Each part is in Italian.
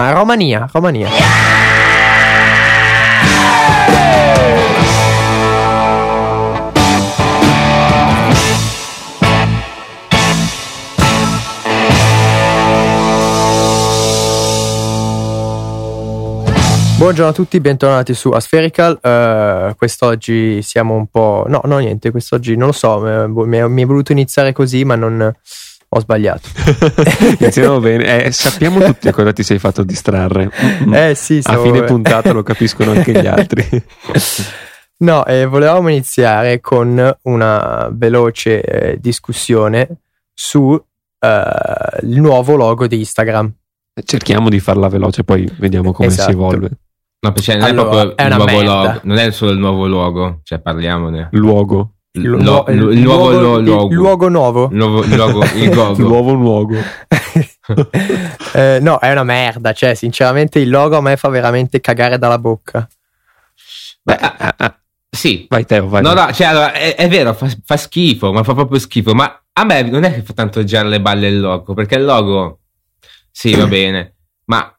Ah, Romania, Romania. Buongiorno a tutti, bentornati su Aspherical. Uh, quest'oggi siamo un po'. No, no, niente. Quest'oggi non lo so. Mi è, mi è voluto iniziare così, ma non ho sbagliato. Iniziamo bene. Eh, sappiamo tutti a cosa ti sei fatto distrarre. Eh sì, A fine puntata lo capiscono anche gli altri. no, eh, volevamo iniziare con una veloce eh, discussione su eh, il nuovo logo di Instagram. Cerchiamo di farla veloce, poi vediamo come Esatto. si evolve. No, perché non Allora, è proprio è il una nuovo merda. logo, non è solo il nuovo logo, cioè parliamone. Luogo. Lo- nuo- il- nuovo luogo, lo- il luogo nuovo. Il nuovo, il logo, il. Nuovo luogo. Eh, no, è una merda. Cioè, sinceramente, il logo a me fa veramente cagare dalla bocca. Beh, ah, ah, ah, sì. Vai Teo, vai. No, no, cioè, allora, è, è vero, fa, fa schifo, ma fa proprio schifo. Ma a me non è che fa tanto girare le balle il logo, perché il logo, sì, va bene, ma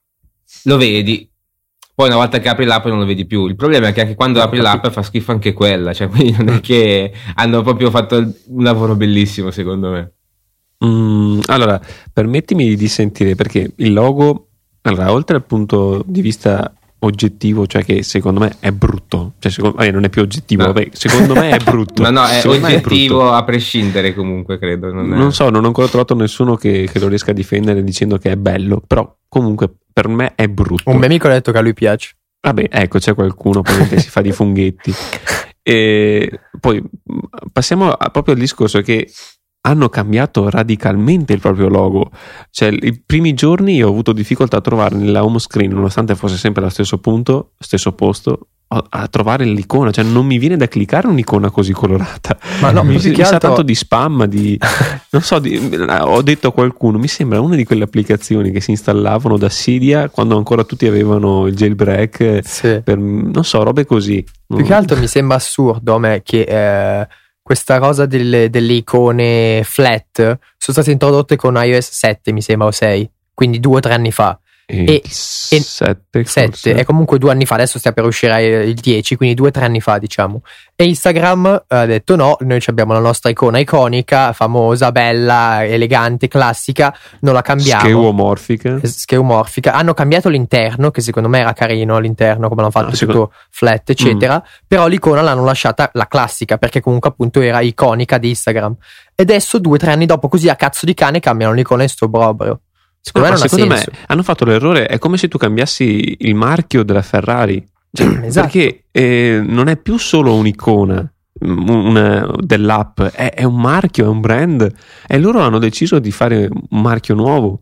lo vedi. Poi una volta che apri l'app non lo vedi più. Il problema è che anche quando apri l'app fa schifo anche quella. Cioè, quindi non è che hanno proprio fatto un lavoro bellissimo, secondo me. Mm, allora, permettimi di dissentire perché il logo, allora, oltre al punto di vista oggettivo, cioè che secondo me è brutto, cioè secondo, eh, non è più oggettivo, No. vabbè, secondo me è brutto. No, no, è Secondo oggettivo brutto. a prescindere comunque, credo. Non, è- Non so, non ho ancora trovato nessuno che, che lo riesca a difendere dicendo che è bello, però comunque per me è brutto. Un mio amico ha detto che a lui piace. Vabbè, ecco, c'è qualcuno probabilmente si fa di funghetti. E poi mh, passiamo a- proprio al discorso che hanno cambiato radicalmente il proprio logo. Cioè, i primi giorni io ho avuto difficoltà a trovare nella home screen, nonostante fosse sempre allo stesso punto, stesso posto, a, a trovare l'icona. Cioè, non mi viene da cliccare un'icona così colorata. Ma no, mi, mi sa altro- tanto di spam, di non so, di- ho detto a qualcuno, mi sembra una di quelle applicazioni che si installavano da Cydia quando ancora tutti avevano il jailbreak, Sì. per, non so, robe così. Più che altro mi sembra assurdo a me che eh, questa cosa delle, delle icone flat sono state introdotte con iOS 7, mi sembra, o 6, quindi due o tre anni fa. E, e- 7, 7 è comunque due anni fa, adesso stia per uscire il 10, quindi due o tre anni fa, diciamo. E Instagram ha detto no, noi abbiamo la nostra icona iconica, famosa, bella, elegante, classica, non la cambiamo. Scheomorfica. Scheomorfica. Hanno cambiato l'interno, che secondo me era carino l'interno, come l'hanno fatto Ah, secondo- tutto flat, eccetera. Però l'icona l'hanno lasciata la classica, perché comunque appunto era iconica di Instagram. E adesso, due o tre anni dopo, così a cazzo di cane cambiano l'icona in sto brobrio. Secondo No, me secondo me hanno fatto l'errore, è come se tu cambiassi il marchio della Ferrari. Cioè, Esatto. Perché eh, non è più solo un'icona mm, una- dell'app, è, è un marchio, è un brand. E loro hanno deciso di fare un marchio nuovo.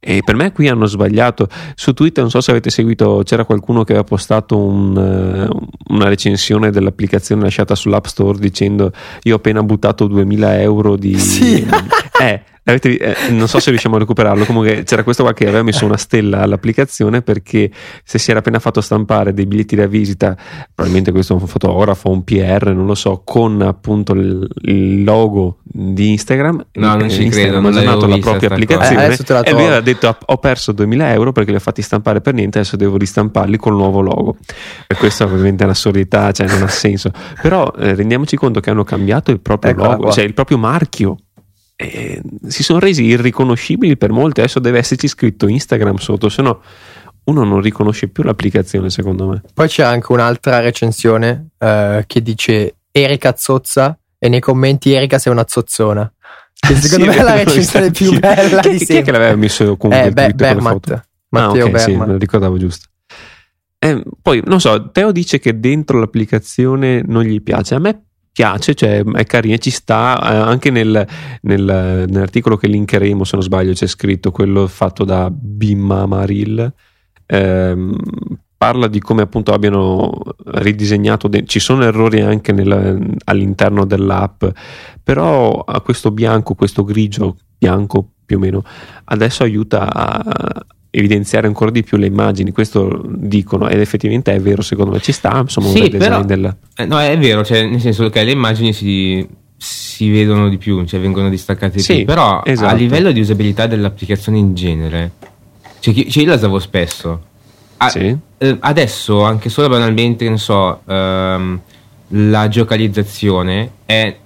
E per me qui hanno sbagliato. Su Twitter, non so se avete seguito, c'era qualcuno che aveva postato un, eh, una recensione dell'applicazione lasciata sull'App Store dicendo io ho appena buttato 2000 euro di... Sì. Eh, avete- eh, non so se riusciamo a recuperarlo. Comunque c'era questo qua che aveva messo una stella all'applicazione perché se si era appena fatto stampare dei biglietti da visita, probabilmente questo è un fotografo, un PR, non lo so, con appunto il, logo di Instagram. No, non eh, ci Instagram credo, ha aggiornato la propria applicazione. Eh, e lui aveva detto ho perso 2000 euro perché li ho fatti stampare per niente, adesso devo ristamparli col nuovo logo. E questa ovviamente è un'assurdità, cioè non ha senso. Però eh, rendiamoci conto che hanno cambiato il proprio Eccola logo, qua. cioè il proprio marchio. E si sono resi irriconoscibili per molti. Adesso deve esserci scritto Instagram sotto, se no uno non riconosce più l'applicazione, secondo me. Poi c'è anche un'altra recensione eh, che dice Erika zozza e nei commenti Erika sei una zozzona. Che secondo Sì, me è la recensione più bella chi, di chi è che sempre. l'aveva messo comunque Eh, il Be- tweet con le foto? Bermat. Matteo ah, ok, sì, Bermat. me lo ricordavo giusto. Eh, poi, non so, Teo dice che dentro l'applicazione non gli piace. A me piace, cioè è carina, ci sta. eh, anche nel- nel- nell'articolo che linkeremo, se non sbaglio, c'è scritto quello fatto da Bimma Maril. ehm, parla di come appunto abbiano ridisegnato. de- ci sono errori anche nel- all'interno dell'app, però a questo bianco, questo grigio bianco più o meno, adesso aiuta a evidenziare ancora di più le immagini. Questo dicono, ed effettivamente è vero, secondo me ci sta. Insomma, Sì, però- del- Eh, no, è vero, cioè, nel senso che le immagini si, si vedono di più, cioè vengono distaccate di Sì, più. Però esatto. a livello di usabilità dell'applicazione in genere, Cioè, cioè, io la usavo spesso. Ah, Sì. eh, adesso, anche solo banalmente, ne so, ehm, la geocalizzazione è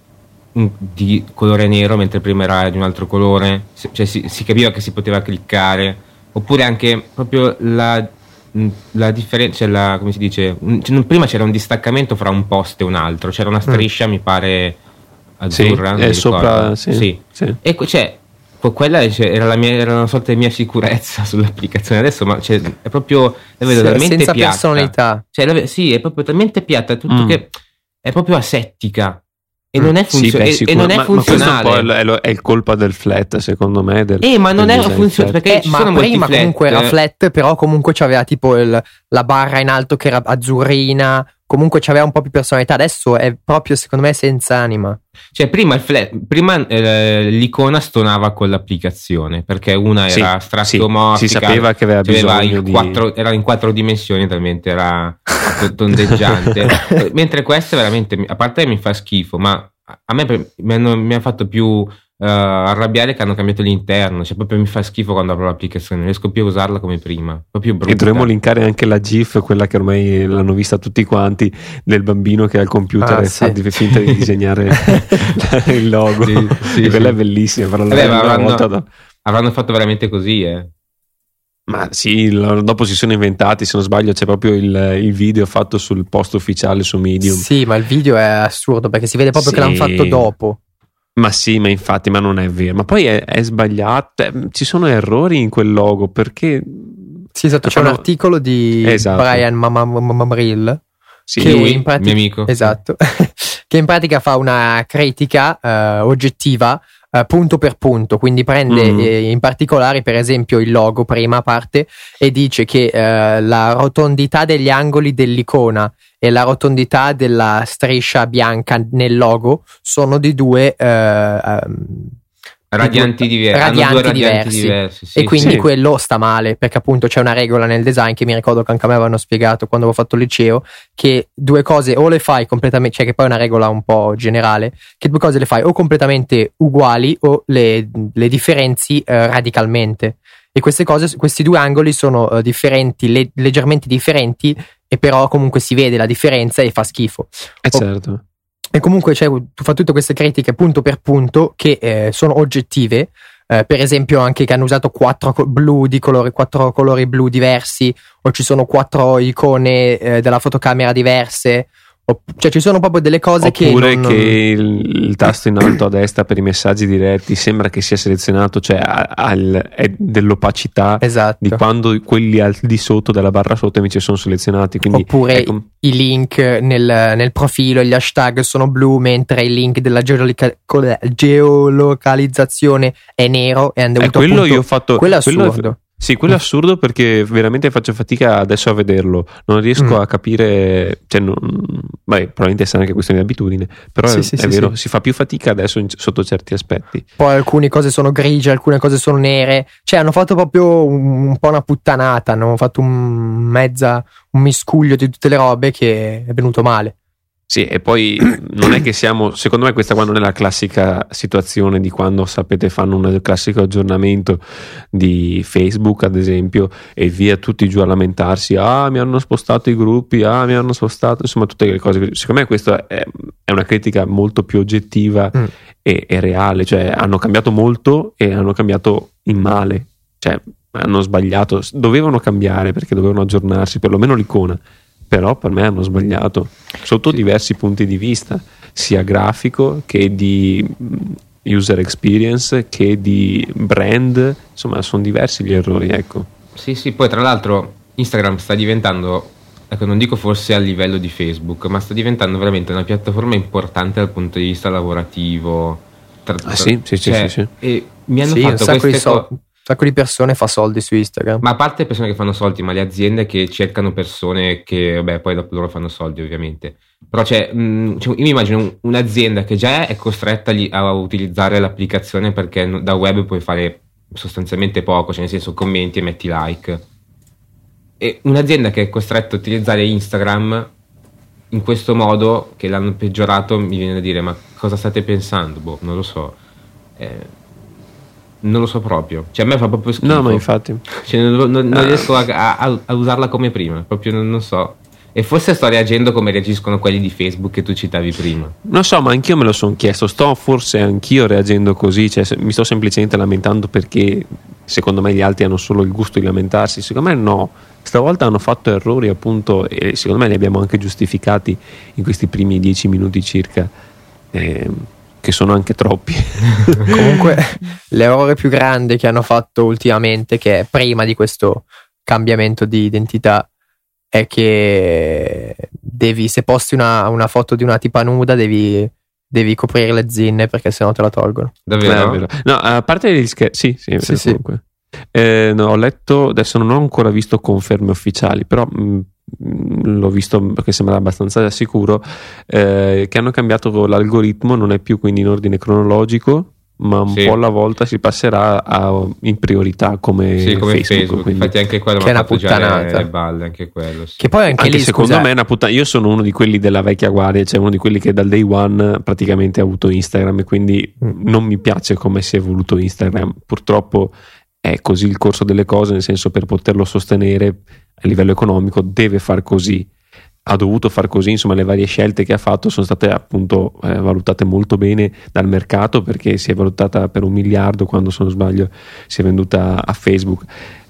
di colore nero, mentre prima era di un altro colore. Cioè, si, si capiva che si poteva cliccare. Oppure anche proprio la, mm, la differenza, cioè la- come si dice? un- cioè, prima c'era un distaccamento fra un post e un altro. C'era una striscia, mi pare Sì, azzurra. è mi sopra- ricordo. sì, sì. E que- cioè, que- quella cioè, era, la mia, era una sorta di mia sicurezza sull'applicazione. Adesso ma, cioè, è proprio la vedo Sì, talmente senza piatta. personalità. Cioè, la sì, è proprio talmente piatta, tutto Mm. che è proprio asettica. E Mm. non è, Sì, funzio- beh, e- e, non è ma, ma questo funzionale. un po' è, lo- è è il colpa del flat, secondo me. Del, eh, ma non è funzionale perché Eh, ci ma sono molti prima flat, comunque era eh, flat, però comunque c'aveva tipo il- la barra in alto che era azzurrina. Comunque c'aveva un po' più personalità. Adesso è proprio, secondo me, senza anima. Cioè, prima, il flat, prima eh, l'icona stonava con l'applicazione perché una Sì, era sì, stratosmorfica, si sapeva che aveva aveva bisogno il di- quattro- era in quattro dimensioni, talmente era tondeggiante. Mentre questa veramente, a parte che mi fa schifo, ma a- me per- mi, hanno- mi ha fatto più eh, arrabbiare che hanno cambiato l'interno. Cioè, proprio mi fa schifo quando apro l'applicazione, non riesco più a usarla come prima. Proprio brutta. E dovremmo linkare anche la GIF, quella che ormai l'hanno vista tutti quanti, del bambino che al computer Ah, e sì. fa di finta di disegnare il logo. Sì, sì, quella sì. è bellissima. Però Vabbè, ma una avranno- da- Avranno fatto veramente così, eh. Ma sì, dopo si sono inventati, se non sbaglio c'è proprio il, il video fatto sul post ufficiale su Medium. Sì, ma il video è assurdo perché si vede proprio che Sì. l'hanno fatto dopo. Ma sì, ma infatti, ma non è vero. Ma poi è, è sbagliato, eh, ci sono errori in quel logo perché... Sì, esatto. C'è un articolo di Esatto. Brian Mamamrill. Sì, Che lui, in pratica- mio amico. Esatto. che in pratica fa una critica eh, oggettiva eh, punto per punto, quindi prende Mm. eh, in particolare per esempio il logo prima parte e dice che eh, la rotondità degli angoli dell'icona e la rotondità della striscia bianca nel logo sono di due ehm, Radianti, diver- hanno radianti radianti diversi. diversi. sì, e quindi sì. quello sta male perché appunto c'è una regola nel design che mi ricordo che anche a me avevano spiegato quando avevo fatto il liceo che due cose o le fai completamente cioè che poi è una regola un po' generale che due cose le fai o completamente uguali o le, le differenzi eh, radicalmente e queste cose questi due angoli sono eh, differenti le- leggermente differenti e però comunque si vede la differenza e fa schifo Eh, certo. E comunque cioè, tu fa tutte queste critiche punto per punto che eh, sono oggettive. Eh, per esempio, anche che hanno usato quattro blu di colore, quattro colori blu diversi, o ci sono quattro icone eh, della fotocamera diverse. Cioè, ci sono proprio delle cose Oppure che. non- che il, il tasto in alto a destra per i messaggi diretti sembra che sia selezionato, cioè il- è dell'opacità Esatto. di quando quelli al di sotto della barra sotto invece sono selezionati. Quindi Oppure ecco, i link nel, nel profilo gli hashtag sono blu, mentre il link della col- geolocalizzazione è nero e hanno eh, dovuto quello appunto- io ho fatto. quello è quello assurdo. Sì, quello è assurdo perché veramente faccio fatica adesso a vederlo. Non riesco Mm. a capire. Cioè, non, beh, probabilmente sarà anche questione di abitudine. Però Sì, è, sì, è sì, vero, si fa più fatica adesso in- sotto certi aspetti. Poi alcune cose sono grigie, alcune cose sono nere. Cioè, hanno fatto proprio un, un po' una puttanata. Hanno fatto un mezza, un miscuglio di tutte le robe che è venuto male. Sì, e poi non è che siamo, secondo me questa qua non è la classica situazione di quando sapete fanno un classico aggiornamento di Facebook ad esempio e via tutti giù a lamentarsi, ah mi hanno spostato i gruppi, ah mi hanno spostato, insomma tutte le cose, secondo me questa è, è una critica molto più oggettiva Mm. e, e reale, cioè hanno cambiato molto e hanno cambiato in male, cioè hanno sbagliato, dovevano cambiare perché dovevano aggiornarsi, perlomeno l'icona però per me hanno sbagliato sotto diversi punti di vista, sia grafico che di mm, user experience che di brand, insomma sono diversi gli errori, ecco. Sì, sì, poi tra l'altro Instagram sta diventando, ecco, non dico forse a livello di Facebook, ma sta diventando veramente una piattaforma importante dal punto di vista lavorativo. Tra- Ah, sì? Sì, sì, cioè, sì, sì. E mi hanno Sì, fatto queste cose. Un sacco di persone fa soldi su Instagram. Ma a parte persone che fanno soldi, ma le aziende che cercano persone che, vabbè, poi dopo loro fanno soldi, ovviamente. Però c'è, mh, cioè, io mi immagino un- un'azienda che già è costretta a utilizzare l'applicazione perché da web puoi fare sostanzialmente poco, cioè nel senso commenti e metti like. E un'azienda che è costretta a utilizzare Instagram in questo modo, che l'hanno peggiorato, mi viene da dire, ma cosa state pensando? Boh, non lo so. Eh, non lo so proprio. Cioè, a me fa proprio schifo. No, ma infatti. Cioè, non, non- non Ah. riesco a, a- a usarla come prima. Proprio non, non so. E forse sto reagendo come reagiscono quelli di Facebook che tu citavi prima. Non so, ma anch'io me lo sono chiesto. Sto forse anch'io reagendo così. Cioè, mi sto semplicemente lamentando perché secondo me gli altri hanno solo il gusto di lamentarsi. Secondo me no. Stavolta hanno fatto errori, appunto, e secondo me li abbiamo anche giustificati in questi primi dieci minuti circa, ehm, che sono anche troppi. Comunque, l'errore più grande che hanno fatto ultimamente, che è prima di questo cambiamento di identità, è che devi, se posti una, una foto di una tipa nuda, devi, devi coprire le zinne perché sennò te la tolgono. Davvero? Eh. No, a parte gli scherzi, sì, sì, Sì, sì. Eh, no, ho letto, adesso non ho ancora visto conferme ufficiali, però mh, mh, l'ho visto perché sembra abbastanza sicuro, eh, che hanno cambiato l'algoritmo, non è più quindi in ordine cronologico, ma un Sì. po' alla volta si passerà a- in priorità come, Sì, come Facebook. Facebook. quindi- Infatti, anche quello Che è una puttanata. le, le balle. Anche quello. Sì. Che poi anche, Anche lì, secondo scusa, me è una puttana. Io sono uno di quelli della vecchia guardia, cioè uno di quelli che dal day one praticamente ha avuto Instagram e quindi Mm. non mi piace come si è evoluto Instagram. Purtroppo è così il corso delle cose, nel senso per poterlo sostenere a livello economico deve far così. Ha dovuto far così, insomma, le varie scelte che ha fatto sono state appunto eh, valutate molto bene dal mercato perché si è valutata per un miliardo quando, se non sbaglio, si è venduta a Facebook.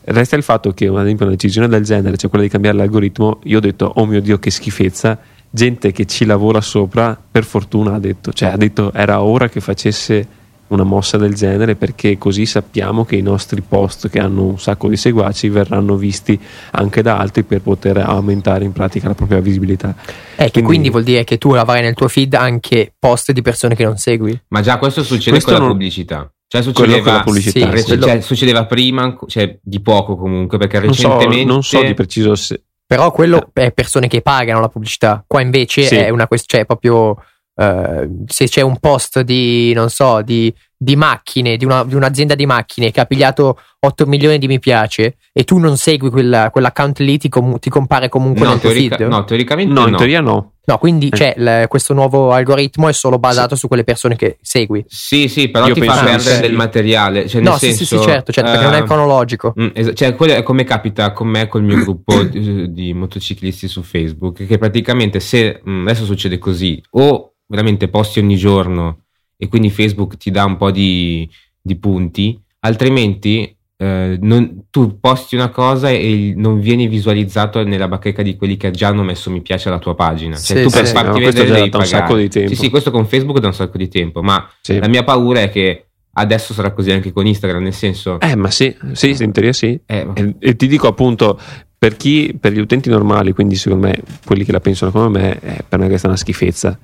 Resta il fatto che, ad esempio, una decisione del genere, cioè quella di cambiare l'algoritmo, io ho detto, oh mio Dio, che schifezza. Gente che ci lavora sopra, per fortuna ha detto, cioè ha detto era ora che facesse una mossa del genere perché così sappiamo che i nostri post che hanno un sacco di seguaci verranno visti anche da altri per poter aumentare in pratica la propria visibilità. che quindi- quindi vuol dire che tu avrai nel tuo feed anche post di persone che non segui. Ma già questo succede Questo con la non- pubblicità. Cioè, Quello con succedeva, la pubblicità. Sì, cioè, succedeva prima, cioè di poco comunque, perché Non so, recentemente. non so di preciso se, Però quello è persone che pagano la pubblicità. Qua invece Sì. è una questione, cioè proprio eh, se c'è un post di, non so, di, di macchine, di, una- di un'azienda di macchine che ha pigliato 8 milioni di mi piace e tu non segui quella- quell'account lì, ti, com- ti compare comunque No, nel tuo teorica- feed. no, teoricamente no, no. in teoria no. No, quindi Eh. c'è il- questo nuovo algoritmo è solo basato su quelle persone che segui. Sì, sì, però Io ti fa penso di perdere sì. del materiale. Cioè, no, nel sì, senso, sì, sì, certo, certo, perché non è eh, cronologico. Mm, es- cioè, quello è come capita con me e col mio gruppo di, di motociclisti su Facebook, che praticamente se mm, adesso succede così, o veramente posti ogni giorno e quindi Facebook ti dà un po' di, di punti, altrimenti eh, non- tu posti una cosa e non vieni visualizzato nella bacheca di quelli che già hanno messo mi piace alla tua pagina. Cioè, Sì, tu per sì, farti no, questo vedere devi da un pagare. sacco di tempo. Sì, sì, questo con Facebook da un sacco di tempo, ma Sì. la mia paura è che adesso sarà così anche con Instagram, nel senso... Eh, ma sì, sì, in teoria sì. eh, E, e ti dico appunto, per chi, per gli utenti normali, quindi secondo me, quelli che la pensano come me, eh, per me questa è una schifezza.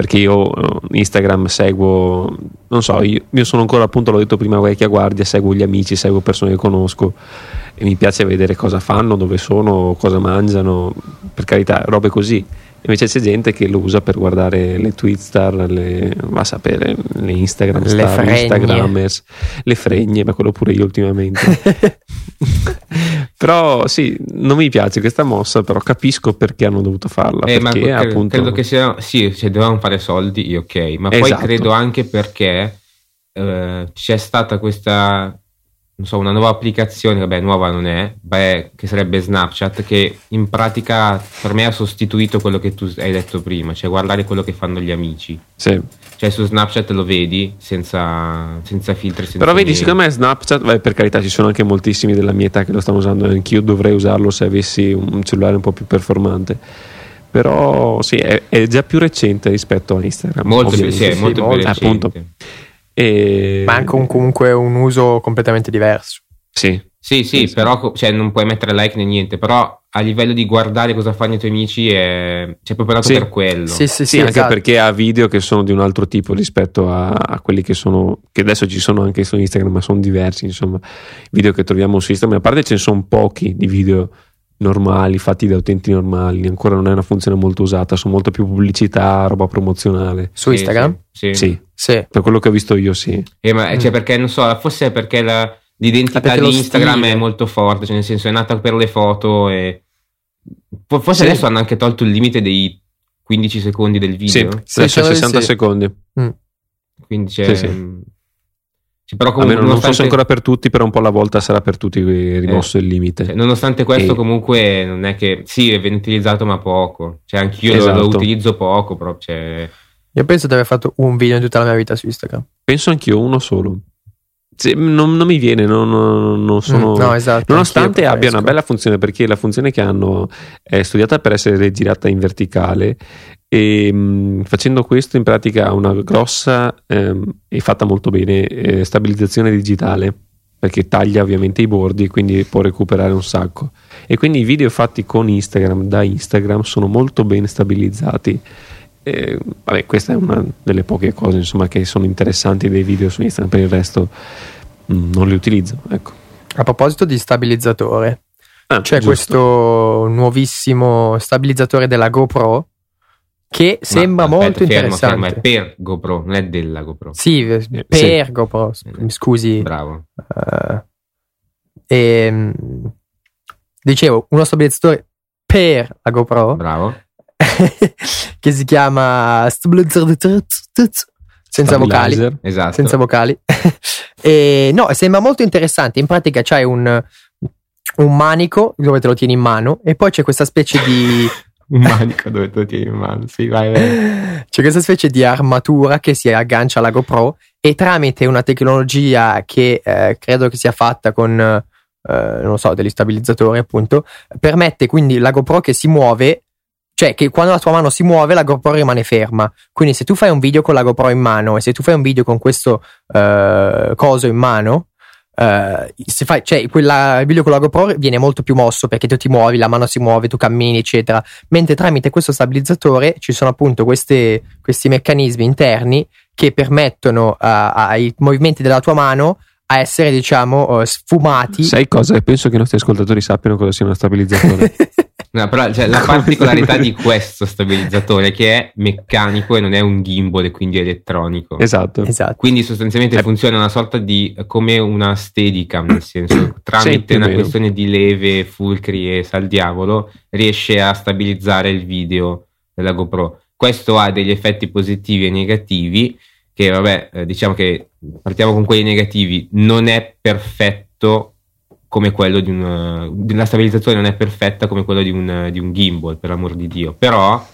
Perché io eh, Instagram seguo, non so, io, io sono ancora appunto, l'ho detto prima, vecchia guardia, seguo gli amici, seguo persone che conosco e mi piace vedere cosa fanno, dove sono, cosa mangiano, per carità, robe così. Invece c'è gente che lo usa per guardare le tweet star, le, va a sapere, le Instagram Le star, gli fregne. Instagrammers, le fregne, ma quello pure io ultimamente. però sì, non mi piace questa mossa, però capisco perché hanno dovuto farla. Eh, ma perché cre- appunto... credo che sia sì, se dovevano fare soldi, ok, ma poi Esatto. credo anche perché eh, c'è stata questa non so, una nuova applicazione, vabbè, nuova non è, beh, che sarebbe Snapchat, che in pratica per me ha sostituito quello che tu hai detto prima, cioè guardare quello che fanno gli amici. Sì. Cioè su Snapchat lo vedi senza, senza filtri. Senza Però vedi, secondo me Snapchat, beh, per carità, ci sono anche moltissimi della mia età che lo stanno usando, anch'io dovrei usarlo se avessi un cellulare un po' più performante. Però sì, è, è già più recente rispetto a Instagram. Molto più, sì, molto più recente. Appunto. E... Ma anche un- comunque un uso completamente diverso. Sì, Sì, sì, Sì, però cioè, non puoi mettere like né niente, però a livello di guardare cosa fanno i tuoi amici è c'è proprio dato Sì. per quello. Sì, sì, Sì, sì, anche esatto. perché ha video che sono di un altro tipo rispetto a, a quelli che sono, che adesso ci sono anche su Instagram, ma sono diversi, insomma, video che troviamo su Instagram. A parte ce ne sono pochi di video normali, fatti da utenti normali, ancora non è una funzione molto usata, sono molto più pubblicità, roba promozionale. Su Sì, Instagram? Sì. sì. Sì, Sì. per quello che ho visto io sì. Eh, ma, cioè, Mm. perché non so, forse è perché la- l'identità perché di Instagram stile. è molto forte, cioè nel senso è nata per le foto e fo- forse Sì. adesso hanno anche tolto il limite dei 15 secondi del Sì, video. Sì, di 60 sì. secondi. Quindi c'è, Sì, sì. Però Almeno comunque, non so se nonostante, ancora per tutti, però un po' alla volta sarà per tutti rimosso il limite. cioè, nonostante questo, E- comunque non è che sì, viene utilizzato, ma poco. Cioè, anch'io lo- lo, Esatto. utilizzo poco, però cioè, Io penso di aver fatto un video in tutta la mia vita su Instagram. Penso anch'io uno solo. Sì, non, non mi viene, non, non- sono... Mm, no, esatto. Nonostante abbia una bella funzione, perché la funzione che hanno è studiata per essere girata in verticale e mh, facendo questo in pratica ha una grossa ehm, e fatta molto bene eh, stabilizzazione digitale perché taglia ovviamente i bordi e quindi può recuperare un sacco. E quindi i video fatti con Instagram da Instagram sono molto ben stabilizzati. Eh, vabbè questa è una delle poche cose insomma che sono interessanti dei video su Instagram per il resto mh, non li utilizzo ecco. A proposito di stabilizzatore, Ah, c'è giusto. questo nuovissimo stabilizzatore della GoPro che sembra Ma, molto aspetta, fermo, interessante. fermo, è per GoPro, non è della GoPro. Sì, eh, sì. per GoPro, scusi. Bravo. Eh, ehm, dicevo, uno stabilizzatore per la GoPro Bravo. che si chiama senza vocali. Esatto. senza vocali. e, no, sembra molto interessante. In pratica c'hai un, un manico dove te lo tieni in mano e poi c'è questa specie di Un manico dove tu tieni in mano. Sì, vai, vai. c'è questa specie di armatura che si aggancia alla GoPro e tramite una tecnologia che eh, credo che sia fatta con eh, non so, degli stabilizzatori appunto, permette quindi la GoPro che si muove cioè che quando la tua mano si muove la GoPro rimane ferma. Quindi se tu fai un video con la GoPro in mano e se tu fai un video con questo eh, coso in mano, eh, se fai, cioè quella, il video con la GoPro viene molto più mosso perché tu ti muovi, la mano si muove, tu cammini, eccetera. Mentre tramite questo stabilizzatore ci sono appunto queste- questi meccanismi interni che permettono a- ai movimenti della tua mano a essere, diciamo, eh, sfumati. Sai cosa? Penso che i nostri ascoltatori sappiano cosa sia uno stabilizzatore. No, però cioè, la particolarità di questo stabilizzatore è che è meccanico e non è un gimbal e quindi elettronico. esatto. esatto. Quindi sostanzialmente Eh. funziona una sorta di come una steadicam, nel senso tramite una meno. questione di leve, fulcri e sal diavolo riesce a stabilizzare il video della GoPro. Questo ha degli effetti positivi e negativi che vabbè, eh, diciamo che partiamo con quelli negativi, non è perfetto come quello di un la stabilizzazione non è perfetta come quello di un, di un gimbal, per amor di Dio, però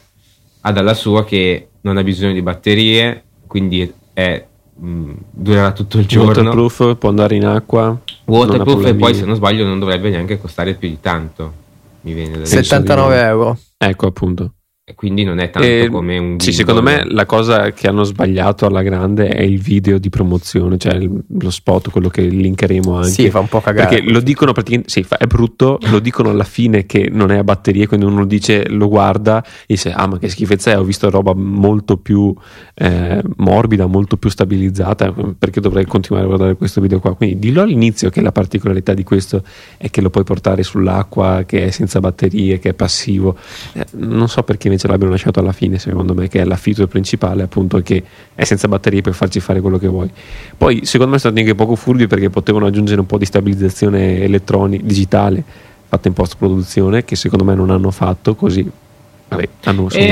ha dalla sua che non ha bisogno di batterie, quindi è, mh, durerà tutto il giorno. Waterproof, può andare in acqua. Waterproof e poi se non sbaglio non dovrebbe neanche costare più di tanto. Mi viene da Sì, dire. 79 euro. Ecco appunto. E Quindi non è tanto E, come un Sì, gimbal. secondo me la cosa che hanno sbagliato alla grande è il video di promozione, cioè il- lo spot, quello che linkeremo anche. Sì, fa un po' cagare. Perché lo dicono praticamente, sì, fa- è brutto, lo dicono alla fine che non è a batterie, quindi uno dice, lo guarda e dice, ah ma che schifezza è, ho visto roba molto più eh, morbida, molto più stabilizzata, perché dovrei continuare a guardare questo video qua? Quindi dillo all'inizio che la particolarità di questo è che lo puoi portare sull'acqua, che è senza batterie, che è passivo. Eh, non so perché invece l'abbiano lasciato alla fine, secondo me, che è la feature principale, appunto, che è senza batterie per farci fare quello che vuoi. Poi, secondo me, sono stati anche poco furbi perché potevano aggiungere un po' di stabilizzazione elettronica, digitale, fatta in post-produzione, che secondo me non hanno fatto così. Vabbè,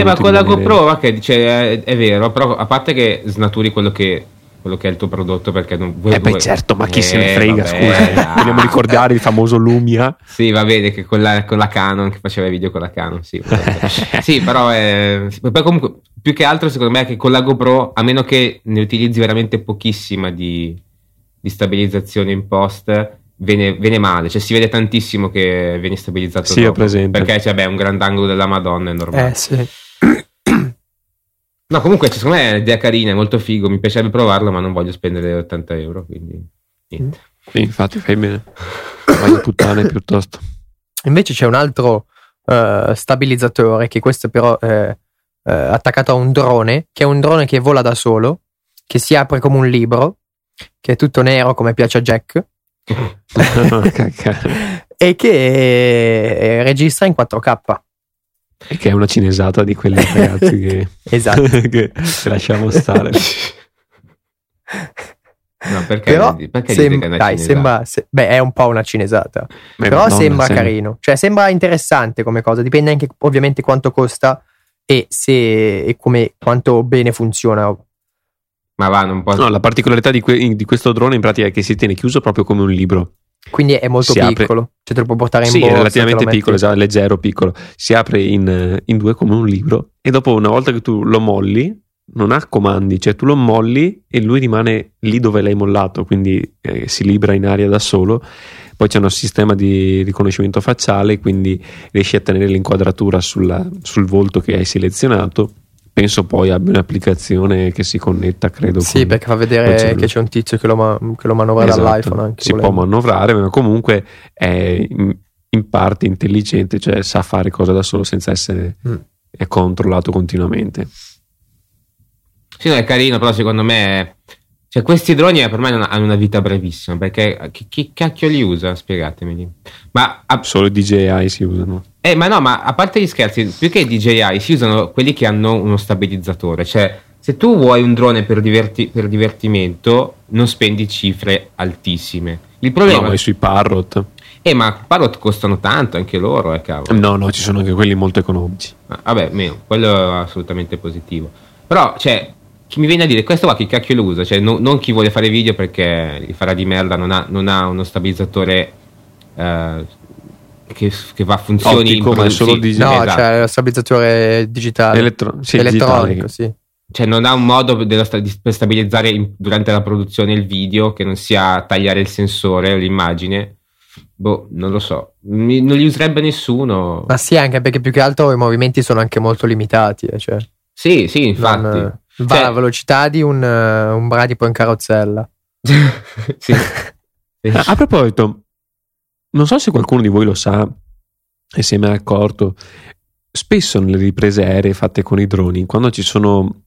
Eh, ma con la GoPro, che dice, è, è vero, però a parte che snaturi quello che, quello che è il tuo prodotto perché non vuoi... Eh beh certo, ma chi se ne Eh, frega, vabbè, scusa. ah. Vogliamo ricordare il famoso Lumia. Sì, va bene che con la, con la Canon, che faceva i video con la Canon, sì. sì, però sì, Poi comunque, più che altro secondo me è che con la GoPro, a meno che ne utilizzi veramente pochissima di, di stabilizzazione in post, viene, viene male. Cioè si vede tantissimo che viene stabilizzato Sì, dopo. Perché cioè, beh, un grandangolo della Madonna è normale. Eh sì. No, comunque, secondo me è un'idea carina, è molto figo. Mi piacerebbe provarlo, ma non voglio spendere 80 euro. Quindi, niente. Sì, infatti, fai bene. Vai a puttane piuttosto. Invece c'è un altro eh, stabilizzatore che questo però è eh, attaccato a un drone, che è un drone che vola da solo, che si apre come un libro, che è tutto nero come piace a Jack, e che eh, registra in 4K. E che è una cinesata di quelli ragazzi che, Esatto. che lasciamo stare. No, perché, Però perché sem- dite che è una dai, cinesata? sembra, se- beh, è un po' una cinesata. Beh, Però Madonna, sembra sembra- carino, cioè sembra interessante come cosa, dipende anche ovviamente quanto costa e se e come quanto bene funziona. Ma va, non può. No, la particolarità di, que- di questo drone in pratica è che si tiene chiuso proprio come un libro. Quindi è molto Si apre- piccolo. Cioè te lo puoi portare in Sì, borsa. è te relativamente piccolo, esatto, leggero, piccolo. Si apre in, eh, in due come un libro e dopo una volta che tu lo molli non ha comandi, cioè tu lo molli e lui rimane lì dove l'hai mollato, quindi eh, si libera in aria da solo. Poi c'è un sistema di riconoscimento facciale, quindi riesci a tenere l'inquadratura sulla- sul volto che hai selezionato. Penso poi abbia un'applicazione che si connetta, credo. Sì, con- perché fa vedere che c'è un tizio che lo, ma- che lo manovra Esatto. dall'iPhone anche. si volendo. può manovrare, ma comunque è in, in parte intelligente, cioè sa fare cose da solo senza essere Mm. è controllato continuamente. Sì, no, è carino, però secondo me. è- Cioè, questi droni per me hanno una vita brevissima. Perché chi, chi cacchio li usa? Spiegatemeli. Ma, a- Solo i DJI si usano. Eh, ma no, ma a parte gli scherzi, più che DJI si usano quelli che hanno uno stabilizzatore. Cioè, se tu vuoi un drone per, diverti- per divertimento, non spendi cifre altissime. Il No, problema ma sui Parrot. Eh, ma Parrot costano tanto anche loro, eh, cavolo. No, no, ci sono anche quelli molto economici. Ah, Vabbè, meno, quello è assolutamente positivo. Però, cioè, chi mi viene a dire questo qua chi cacchio lo usa? Cioè, no- non chi vuole fare video perché li farà di merda, non ha, non ha uno stabilizzatore eh, che, che va a funzioni Ottico, ma è produ- solo sì, di- No, esatto. c'è lo stabilizzatore digitale. Elettro- sì, elettronico, digitale. sì. Cioè, non ha un modo sta- per stabilizzare in- durante la produzione il video che non sia tagliare il sensore o l'immagine. Boh, non lo so. Mi- non li userebbe nessuno. Ma sì, anche perché più che altro i movimenti sono anche molto limitati. eh, Cioè, Sì, sì, infatti. non, eh, va Cioè- alla velocità di un, eh, un bradipo in carrozzella. sì. A proposito, non so se qualcuno di voi lo sa e se ne è accorto, spesso nelle riprese aeree fatte con i droni, quando ci sono,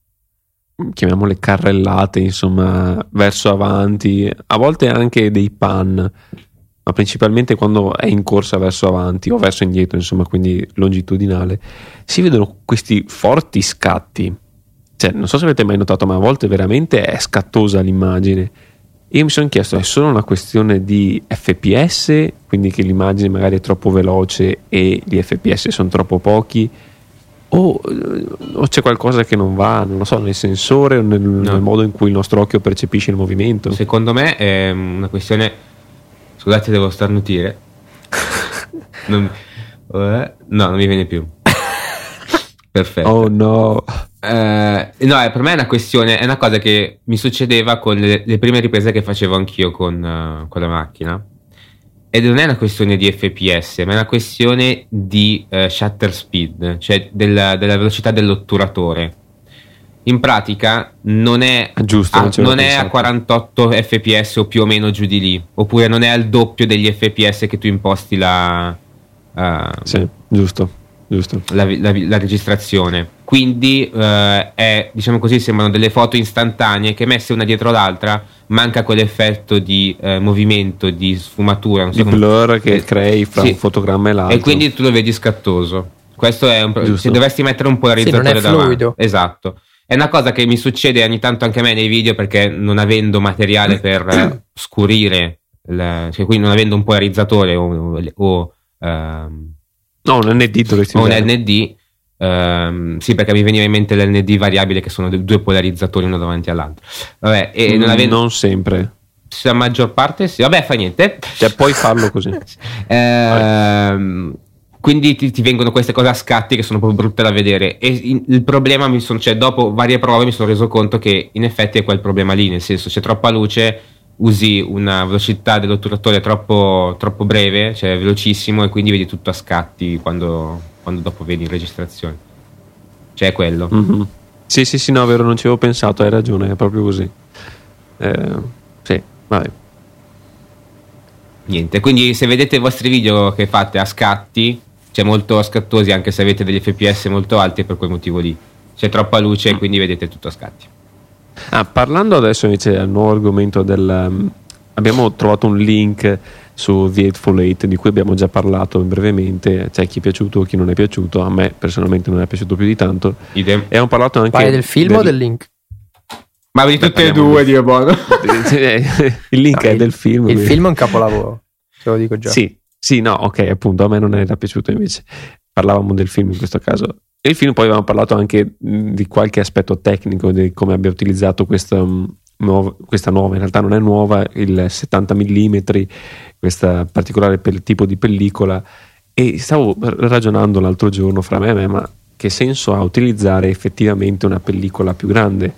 chiamiamole carrellate, insomma, verso avanti, a volte anche dei pan, ma principalmente quando è in corsa verso avanti o verso indietro, insomma, quindi longitudinale, si vedono questi forti scatti. Cioè, non so se avete mai notato, ma a volte veramente è scattosa l'immagine. Io mi sono chiesto, è solo una questione di FPS, quindi che l'immagine magari è troppo veloce e gli FPS sono troppo pochi, o, o c'è qualcosa che non va, non lo so, nel sensore o nel, nel modo in cui il nostro occhio percepisce il movimento. Secondo me è una questione. Scusate, devo starnutire. Non... eh, No, non mi viene più. Perfetto. Oh no, Eh, no, è- per me è una questione, è una cosa che mi succedeva con le, le prime riprese che facevo anch'io con, eh, con la macchina. Ed non è una questione di FPS, ma è una questione di eh, shutter speed, cioè della, della velocità dell'otturatore. In pratica non è, giusto, a, non non è a pensato. 48 fps o più o meno giù di lì, oppure non è al doppio degli fps che tu imposti la, eh, sì, giusto, giusto. la, la- la registrazione. Quindi eh, è, diciamo così, sembrano delle foto istantanee che messe una dietro l'altra manca quell'effetto di eh, movimento, di sfumatura, non so Di come- blur che Eh, crei fra sì. un fotogramma e l'altro. E quindi tu lo vedi scattoso. Questo è un pro- Giusto. Se dovresti mettere un polarizzatore Sì, non è davanti. fluido. Esatto. È una cosa che mi succede ogni tanto anche a me nei video perché non avendo materiale per eh, scurire, il- cioè quindi non avendo un polarizzatore o, o, ehm, No, un ND dovresti o un. ND. Ehm, sì, perché mi veniva in mente l'ND variabile che sono due polarizzatori uno davanti all'altro. Vabbè, e non Mm, avendo non sempre. la maggior parte, sì. Vabbè, fa niente. Cioè, puoi farlo così. Ehm, quindi ti, ti vengono queste cose a scatti che sono proprio brutte da vedere. E in- il problema mi sono, cioè, dopo varie prove mi sono reso conto che in effetti è quel problema lì, nel senso c'è troppa luce, usi una velocità dell'otturatore troppo, troppo breve, cioè velocissimo, e quindi vedi tutto a scatti quando, quando dopo vedi in registrazione. Cioè è quello. Mhm. Sì, sì, sì, no, vero, non ci avevo pensato, hai ragione, è proprio così. Eh, sì, vabbè. Niente, quindi se vedete i vostri video che fate a scatti, cioè molto scattosi, anche se avete degli fps molto alti, per quel motivo lì. C'è troppa luce, quindi vedete tutto a scatti. Ah, parlando adesso invece del nuovo argomento del... abbiamo trovato un link su The Eightful Eight di cui abbiamo già parlato brevemente, c'è chi è piaciuto, chi non è piaciuto, a me personalmente non è piaciuto più di tanto. Idem. E abbiamo parlato anche... Parli del film o del link? Ma di tutte e due, di- Dio buono. Il link No, è il- del film. Il quindi- film è un capolavoro, te lo dico già. Sì, sì, no, ok, appunto, a me non era piaciuto invece. Parlavamo del film in questo caso. E il film poi avevamo parlato anche di qualche aspetto tecnico, di come abbia utilizzato questa, nuova, questa nuova, in realtà non è nuova, il 70 mm, questo particolare tipo di pellicola. E stavo ragionando l'altro giorno fra me e me, ma che senso ha utilizzare effettivamente una pellicola più grande?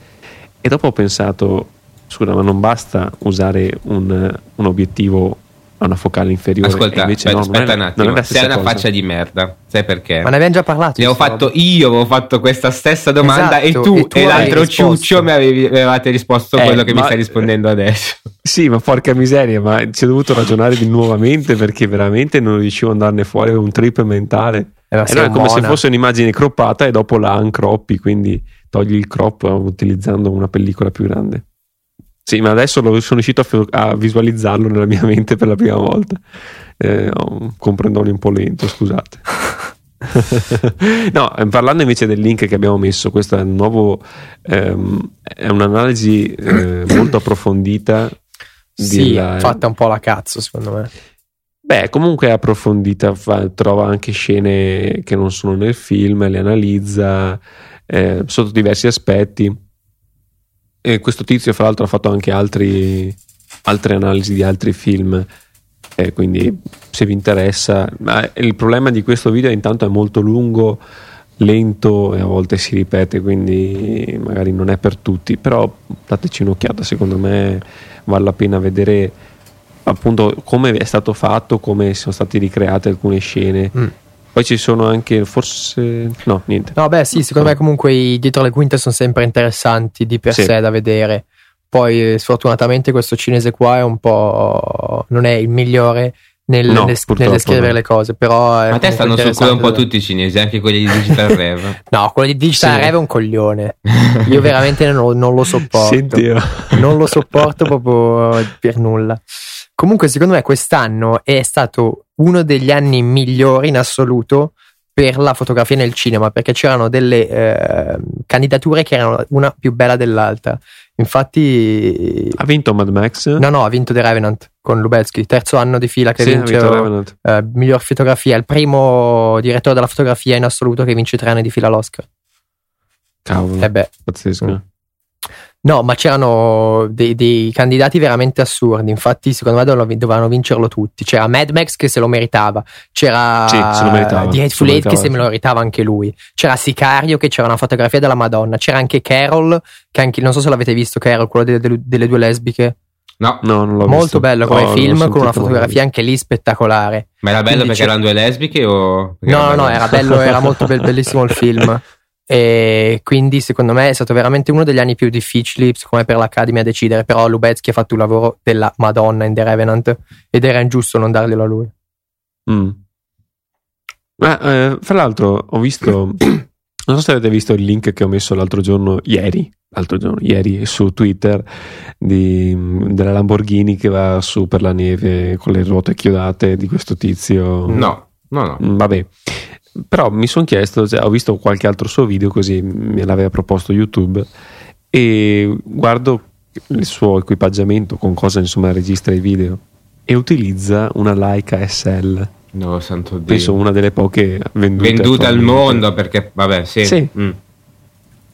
E dopo ho pensato, scusa, ma non basta usare un, un obiettivo a una focale inferiore. Ascolta, invece, aspetta, no, aspetta è, un attimo. Sei una cosa. faccia di merda. Sai perché? Ma ne abbiamo già parlato. Ne ho fatto roba. io, avevo fatto questa stessa domanda esatto, e, tu, e, tu e l'altro ciuccio mi avevi, avevate risposto eh, quello che ma, mi stai rispondendo adesso. Sì, ma porca miseria, ma ci ho dovuto ragionare di nuovamente perché veramente non riuscivo ad andarne fuori, avevo un trip mentale. Eh, Era come se fosse un'immagine croppata e dopo la uncroppi, quindi togli il crop utilizzando una pellicola più grande. Sì, ma adesso lo, sono riuscito a, a, visualizzarlo nella mia mente per la prima volta. Eh, un comprendone un po' lento, scusate. no, ehm, parlando invece del link che abbiamo messo, questo è, nuovo, ehm, è un'analisi eh, molto approfondita. Sì, della... fatta un po' la cazzo, secondo me. Beh, comunque è approfondita, fa, trova anche scene che non sono nel film, le analizza eh, sotto diversi aspetti e questo tizio, fra l'altro, ha fatto anche altri, altre analisi di altri film. Eh, quindi, se vi interessa, il problema di questo video intanto è molto lungo, lento e a volte si ripete, quindi magari non è per tutti. Però dateci un'occhiata, secondo me vale la pena vedere appunto come è stato fatto, come sono state ricreate alcune scene. Mm poi ci sono anche, forse. No, niente. No, beh, sì, secondo me comunque i dietro le quinte sono sempre interessanti di per sì. sé da vedere. Poi, sfortunatamente, questo cinese qua è un po'. non è il migliore nel, no, nel, nel descrivere no. le cose. Però a te stanno sul culo un po' tutti i cinesi, anche quelli di Digital Rev. no, quello di Digital sì. Rev è un coglione. Io veramente non, non lo sopporto. Senti, non lo sopporto proprio per nulla. Comunque, secondo me, quest'anno è stato uno degli anni migliori in assoluto per la fotografia nel cinema perché c'erano delle eh, candidature che erano una più bella dell'altra. Infatti, ha vinto Mad Max? No, no, ha vinto The Revenant con Lubezki, terzo anno di fila che sì, vince eh, miglior fotografia. Il primo direttore della fotografia in assoluto che vince tre anni di fila l'Oscar. Cavolo, eh beh. pazzesco. Mm. No, ma c'erano dei, dei, candidati veramente assurdi. Infatti, secondo me dovevano, vincerlo tutti. C'era Mad Max che se lo meritava, c'era sì, se lo meritava, The Hateful Eight che se me lo meritava anche lui. C'era Sicario che c'era una fotografia della Madonna. C'era anche Carol, che anche non so se l'avete visto, Carol, quello delle, delle, delle due lesbiche. No, no, non l'ho Molto visto. bello come oh, film, con una fotografia anche lì spettacolare. Ma era bello Quindi perché c'è... erano due lesbiche o. No, no, no, era bello, era molto be- bellissimo il film. E quindi secondo me è stato veramente uno degli anni più difficili come per l'Academy a decidere però Lubezki ha fatto un lavoro della Madonna in The Revenant ed era ingiusto non darglielo a lui. Mm. Ma, eh, fra l'altro ho visto non so se avete visto il link che ho messo l'altro giorno ieri l'altro giorno, ieri su Twitter di, della Lamborghini che va su per la neve con le ruote chiodate di questo tizio. No no no. Mm, vabbè però mi sono chiesto, cioè, ho visto qualche altro suo video così me l'aveva proposto YouTube e guardo il suo equipaggiamento con cosa insomma registra i video e utilizza una Leica SL. No, santo Dio. Penso una delle poche vendute, vendute al mondo perché vabbè, sì. sì. Mm.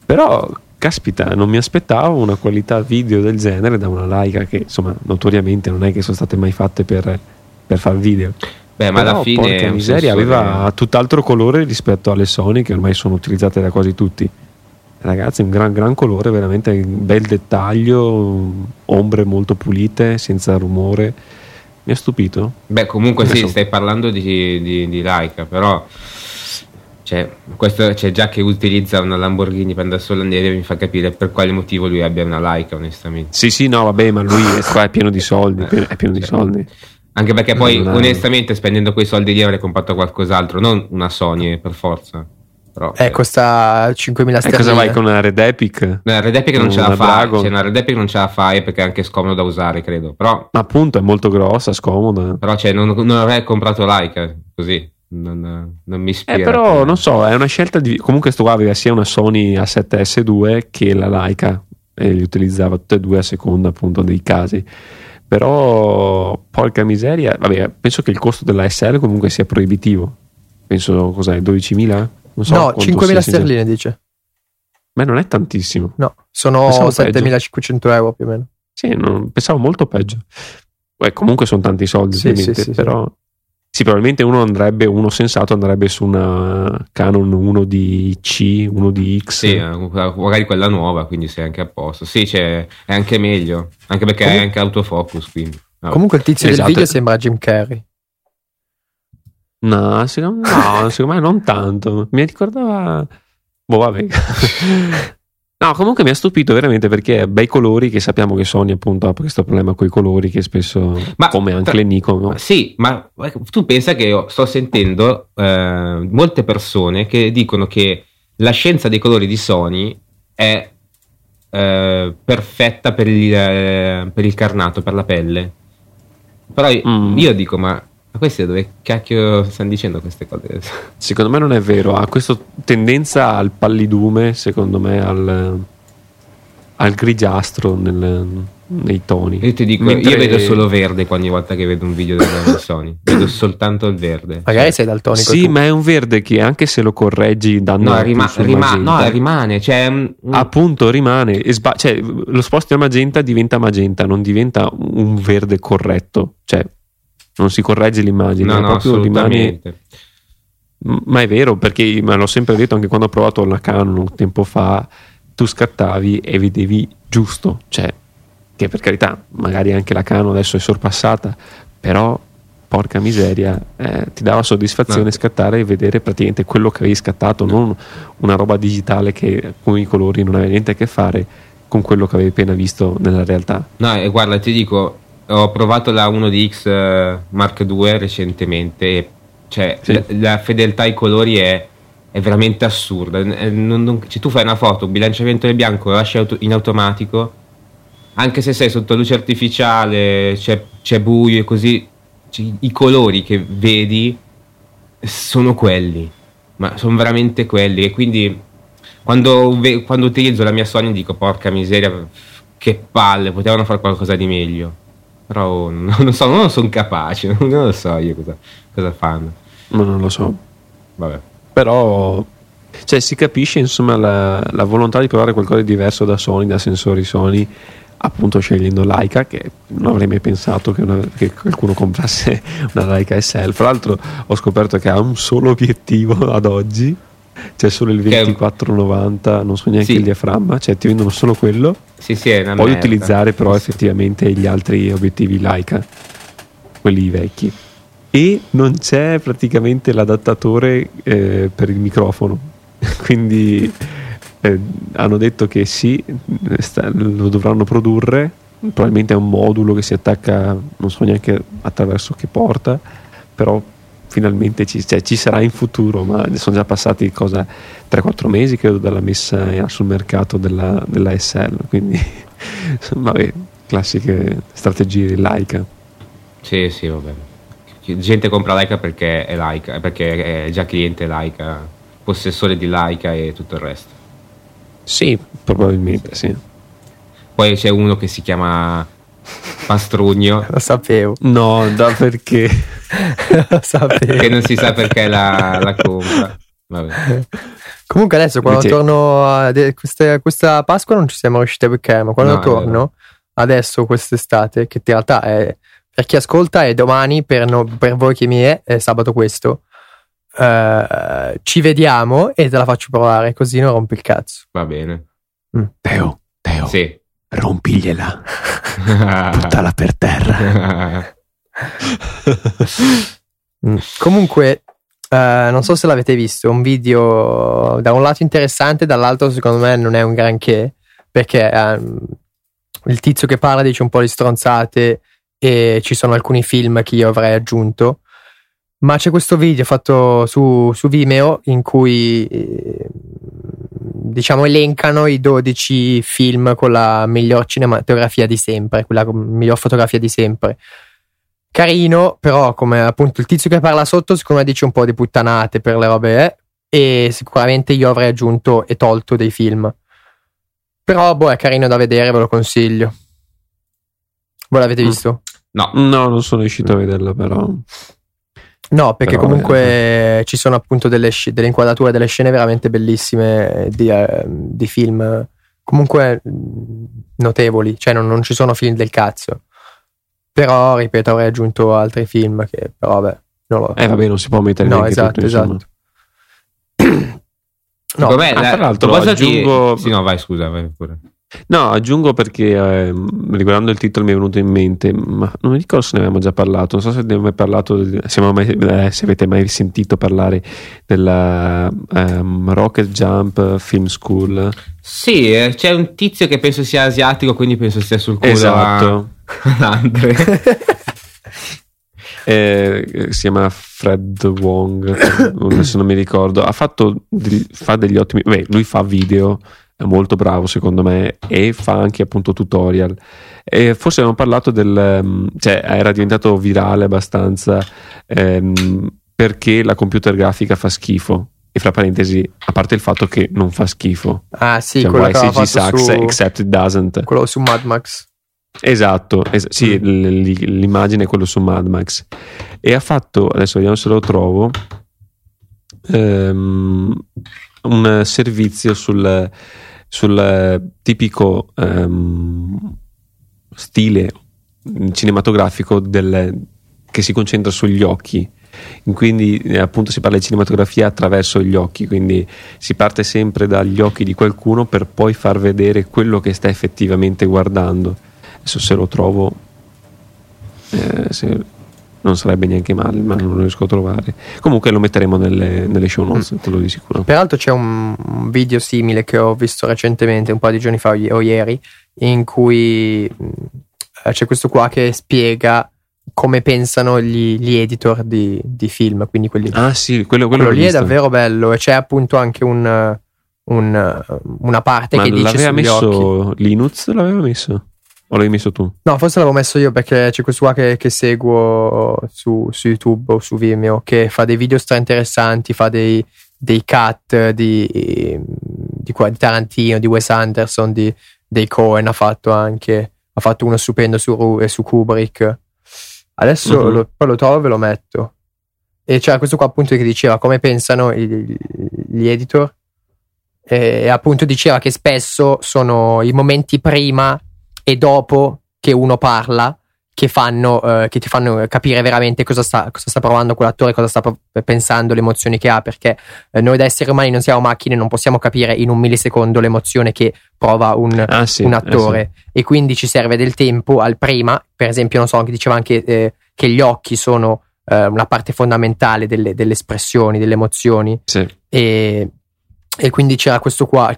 Però caspita, non mi aspettavo una qualità video del genere da una Leica che insomma notoriamente non è che sono state mai fatte per, per fare video. Beh, ma alla fine. Porca miseria, aveva tutt'altro colore rispetto alle Sony che ormai sono utilizzate da quasi tutti. Ragazzi, un gran, gran colore, veramente un bel dettaglio, ombre molto pulite, senza rumore. Mi ha stupito. Beh, comunque sì, so. stai parlando di, di, di Laika, però cioè, questo c'è già che utilizza una Lamborghini per andare sulla neve mi fa capire per quale motivo lui abbia una Laika onestamente sì sì no vabbè ma lui è, qua è pieno di soldi è pieno di soldi anche perché poi, non onestamente, spendendo quei soldi lì avrei comprato qualcos'altro, non una Sony per forza. Però, eh, costa 5.000 sterline. E cosa vai con una Red Epic? No, la Red Epic non ce la fa. Cioè, una Red Epic non ce la fai perché è anche scomodo da usare, credo. Però, Ma appunto, è molto grossa, scomoda. Però, cioè, non, non avrei comprato Leica così. Non, non, mi ispira. Eh, però, non so, è una scelta di. Comunque, sto qua aveva sia una Sony A7S2 che la Leica e li utilizzava tutte e due a seconda appunto dei casi però porca miseria vabbè penso che il costo della SL comunque sia proibitivo penso cos'è 12.000 Non so no, quanto 5.000 sia, sterline dice. Ma non è tantissimo. No, sono Pensavo 7.500 euro più o meno. Sì, non- pensavo molto peggio. Beh, comunque sono tanti soldi, Sì, ovviamente, sì, sì, però sì, probabilmente uno andrebbe, uno sensato andrebbe su una Canon 1 di C, uno di X. Sì, eh, magari quella nuova, quindi sei anche a posto. Sì, c'è- è anche meglio, anche perché Comun- è anche autofocus, quindi. Vabbè. Comunque il tizio Esatto. del video sembra Jim Carrey. No, secondo, no, secondo me non tanto. Mi ricordava. Boh, vabbè. No, comunque mi ha stupito veramente perché bei colori che sappiamo che Sony appunto ha questo problema con i colori che spesso, Ma come anche tra- le Nikon, no? Sì, ma tu pensa che io sto sentendo eh, molte persone che dicono che la scienza dei colori di Sony è eh, perfetta per il, eh, per il carnato, per la pelle. Però Mm. io dico, ma, ma questi dove cacchio stanno dicendo queste cose? Secondo me non è vero, ha questa tendenza al pallidume, secondo me al, al grigiastro nel- nei toni. Io ti dico, Mentre- io vedo solo verde ogni volta che vedo un video del Sony. Vedo soltanto il verde. Magari sei daltonico. Sì, tu. ma è un verde che anche se lo correggi dando No, rima- rima- no, rimane. Cioè, mm, appunto rimane e sba- cioè, lo sposti a magenta diventa magenta non diventa un verde corretto cioè non si corregge l'immagine no, ma no, proprio rimane ma è vero perché me l'ho sempre detto anche quando ho provato la Canon un tempo fa tu scattavi e vedevi giusto cioè che per carità magari anche la Canon adesso è sorpassata però porca miseria eh, ti dava soddisfazione No. scattare e vedere praticamente quello che avevi scattato non una roba digitale che con i colori non aveva niente a che fare con quello che avevi appena visto nella realtà No, e guarda, ti dico, ho provato la 1DX eh, Mark II recentemente. E, cioè, Sì. la, la fedeltà ai colori è, è veramente assurda. Eh, non- non- cioè, tu fai una foto, un bilanciamento del bianco, lo lasci auto- in automatico, anche se sei sotto luce artificiale, c'è, c'è buio e così, cioè, i colori che vedi sono quelli, ma sono veramente quelli. E quindi quando, quando utilizzo la mia Sony dico porca miseria, che palle, potevano fare qualcosa di meglio. Però non, non so, non sono capace, non lo so io cosa, cosa fanno. ma non lo so Vabbè. però cioè, si capisce insomma la, la volontà di provare qualcosa di diverso da Sony, da sensori Sony, appunto scegliendo Leica, che non avrei mai pensato che, una- che qualcuno comprasse una Leica SL. Fra l'altro ho scoperto che ha un solo obiettivo ad oggi, c'è solo il Che è un- 2490, non so neanche Sì. il diaframma, cioè ti vendono solo quello, Sì, sì, è una puoi merda. utilizzare però effettivamente gli altri obiettivi Leica, quelli vecchi. E non c'è praticamente l'adattatore eh, per il microfono, quindi eh, hanno detto che sì, sta- lo dovranno produrre, probabilmente è un modulo che si attacca, non so neanche attraverso che porta, però finalmente ci, cioè, ci sarà in futuro, ma sono già passati cosa 3-4 mesi credo dalla messa sul mercato della, della SL, quindi vabbè, classiche strategie di Leica. Sì, sì, vabbè. Gente compra Leica perché è Leica, perché è già cliente Leica, possessore di Leica e tutto il resto. Sì, probabilmente sì. Poi c'è uno che si chiama Pastrugno, Lo sapevo. No, da perché? Che non si sa perché la, la compra. Vabbè. Comunque adesso quando Invece- torno a de- queste- questa Pasqua non ci siamo riusciti a beccare, ma quando No, torno adesso quest'estate, che in realtà è per chi ascolta è domani, per, no- per voi che mi è, è sabato questo. eh, ci vediamo e te la faccio provare così non rompi il cazzo. Va bene. Teo, Teo, Sì. rompigliela, buttala per terra. Comunque, eh, non so se l'avete visto, un video da un lato interessante, dall'altro secondo me non è un granché, perché ehm, il tizio che parla dice un po' di stronzate e ci sono alcuni film che io avrei aggiunto. Ma c'è questo video fatto su, su Vimeo in cui eh, diciamo elencano i 12 film con la miglior cinematografia di sempre, quella miglior fotografia di sempre carino, però come appunto il tizio che parla sotto secondo me dice un po' di puttanate per le robe eh, e sicuramente io avrei aggiunto e tolto dei film. Però boh, è carino da vedere, ve lo consiglio. Voi l'avete Mm. visto? No, No, non sono riuscito a vederla, però. No, perché Però, comunque ci sono appunto delle, sci- delle inquadrature, delle scene veramente bellissime di, eh, di film, comunque mh, notevoli, cioè non, non ci sono film del cazzo. Però, ripeto, avrei aggiunto altri film che però vabbè, non lo Eh vabbè, non si può mettere No, neanche esatto, tutto, esatto. No, me, ah, tra l'altro, cosa aggiungo- Sì, no, vai, scusa, vai pure. No, aggiungo perché ehm, riguardando il titolo mi è venuto in mente, ma non mi ricordo se ne avevamo già parlato, non so se ne abbiamo mai parlato, se, mai- eh, se avete mai sentito parlare della ehm, Rocket Jump Film School. Sì, eh, c'è un tizio che penso sia asiatico, quindi penso stia sul culo Esatto. a Andre. Eh, si chiama Fred Wong, adesso non mi ricordo. Ha fatto degli- fa degli ottimi. Beh, lui fa video, è molto bravo secondo me, e fa anche appunto tutorial. E forse abbiamo parlato del. ehm, cioè, era diventato virale abbastanza ehm, perché la computer grafica fa schifo. E fra parentesi, a parte il fatto che non fa schifo. ah sì, Cioè, quello che sucks su, except it doesn't. quello su Mad Max. Esatto, es- sì, l- l- l'immagine è quello su Mad Max. E ha fatto, adesso vediamo se lo trovo, ehm, un servizio sul, sul tipico ehm, stile cinematografico del- che si concentra sugli occhi. Quindi eh, appunto si parla di cinematografia attraverso gli occhi, quindi si parte sempre dagli occhi di qualcuno per poi far vedere quello che sta effettivamente guardando. Adesso se lo trovo eh, se- non sarebbe neanche male, ma non lo riesco a trovare. Comunque lo metteremo nelle, nelle show notes, quello di sicuro. Peraltro c'è un video simile che ho visto recentemente, un po' di giorni fa o ieri, in cui eh, c'è questo qua che spiega come pensano gli, gli editor di, di film, quindi quelli Ah sì, quello, quello quello lì è davvero bello e c'è appunto anche un, un- una parte Ma che dice l'aveva occhi. messo Linux? L'aveva messo? O l'avevi messo tu? No, forse l'avevo messo io perché c'è questo qua che, che seguo su, su YouTube o su Vimeo che fa dei video stra interessanti, fa dei, dei cut di, di, qua- di Tarantino, di Wes Anderson, di, dei Cohen ha fatto anche, ha fatto uno stupendo su, su Kubrick. Adesso Mhm. lo, poi lo trovo e ve lo metto. E c'era questo qua appunto che diceva come pensano i- gli editor e appunto diceva che spesso sono i momenti prima e dopo che uno parla che, fanno, eh, che ti fanno capire veramente cosa sta, cosa sta provando quell'attore, cosa sta pensando, le emozioni che ha, perché eh, noi da esseri umani non siamo macchine, non possiamo capire in un millisecondo l'emozione che prova un, Ah sì. un eh, attore e quindi ci serve del tempo al prima, per esempio, non so, anche diceva anche eh, che gli occhi sono eh, una parte fondamentale delle, delle espressioni, delle emozioni sì. Sì. e, e quindi c'era questo qua,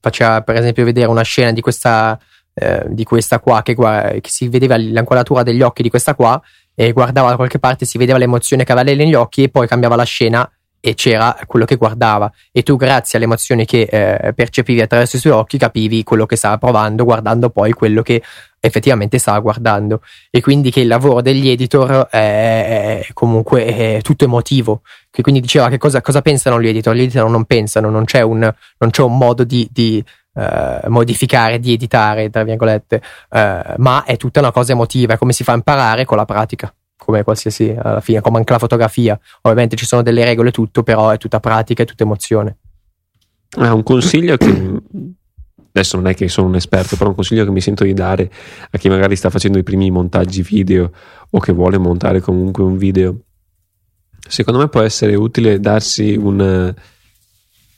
faceva per esempio vedere una scena di questa, eh, di questa qua che, che si vedeva l'inquadratura degli occhi di questa qua e guardava da qualche parte, si vedeva l'emozione che aveva lei negli occhi e poi cambiava la scena e c'era quello che guardava. E tu grazie alle emozioni che eh, percepivi attraverso i suoi occhi capivi quello che stava provando guardando poi quello che effettivamente stava guardando. E quindi che il lavoro degli editor è, è comunque è tutto emotivo. Che quindi diceva che cosa, cosa pensano gli editor? Gli editor non pensano non c'è un, non c'è un modo di, di eh, modificare di editare tra virgolette eh, ma è tutta una cosa emotiva è come si fa a imparare con la pratica come qualsiasi alla fine come anche la fotografia ovviamente ci sono delle regole tutto però è tutta pratica è tutta emozione Ah, un consiglio che adesso non è che sono un esperto, però un consiglio che mi sento di dare a chi magari sta facendo i primi montaggi video o che vuole montare comunque un video. Secondo me può essere utile darsi un,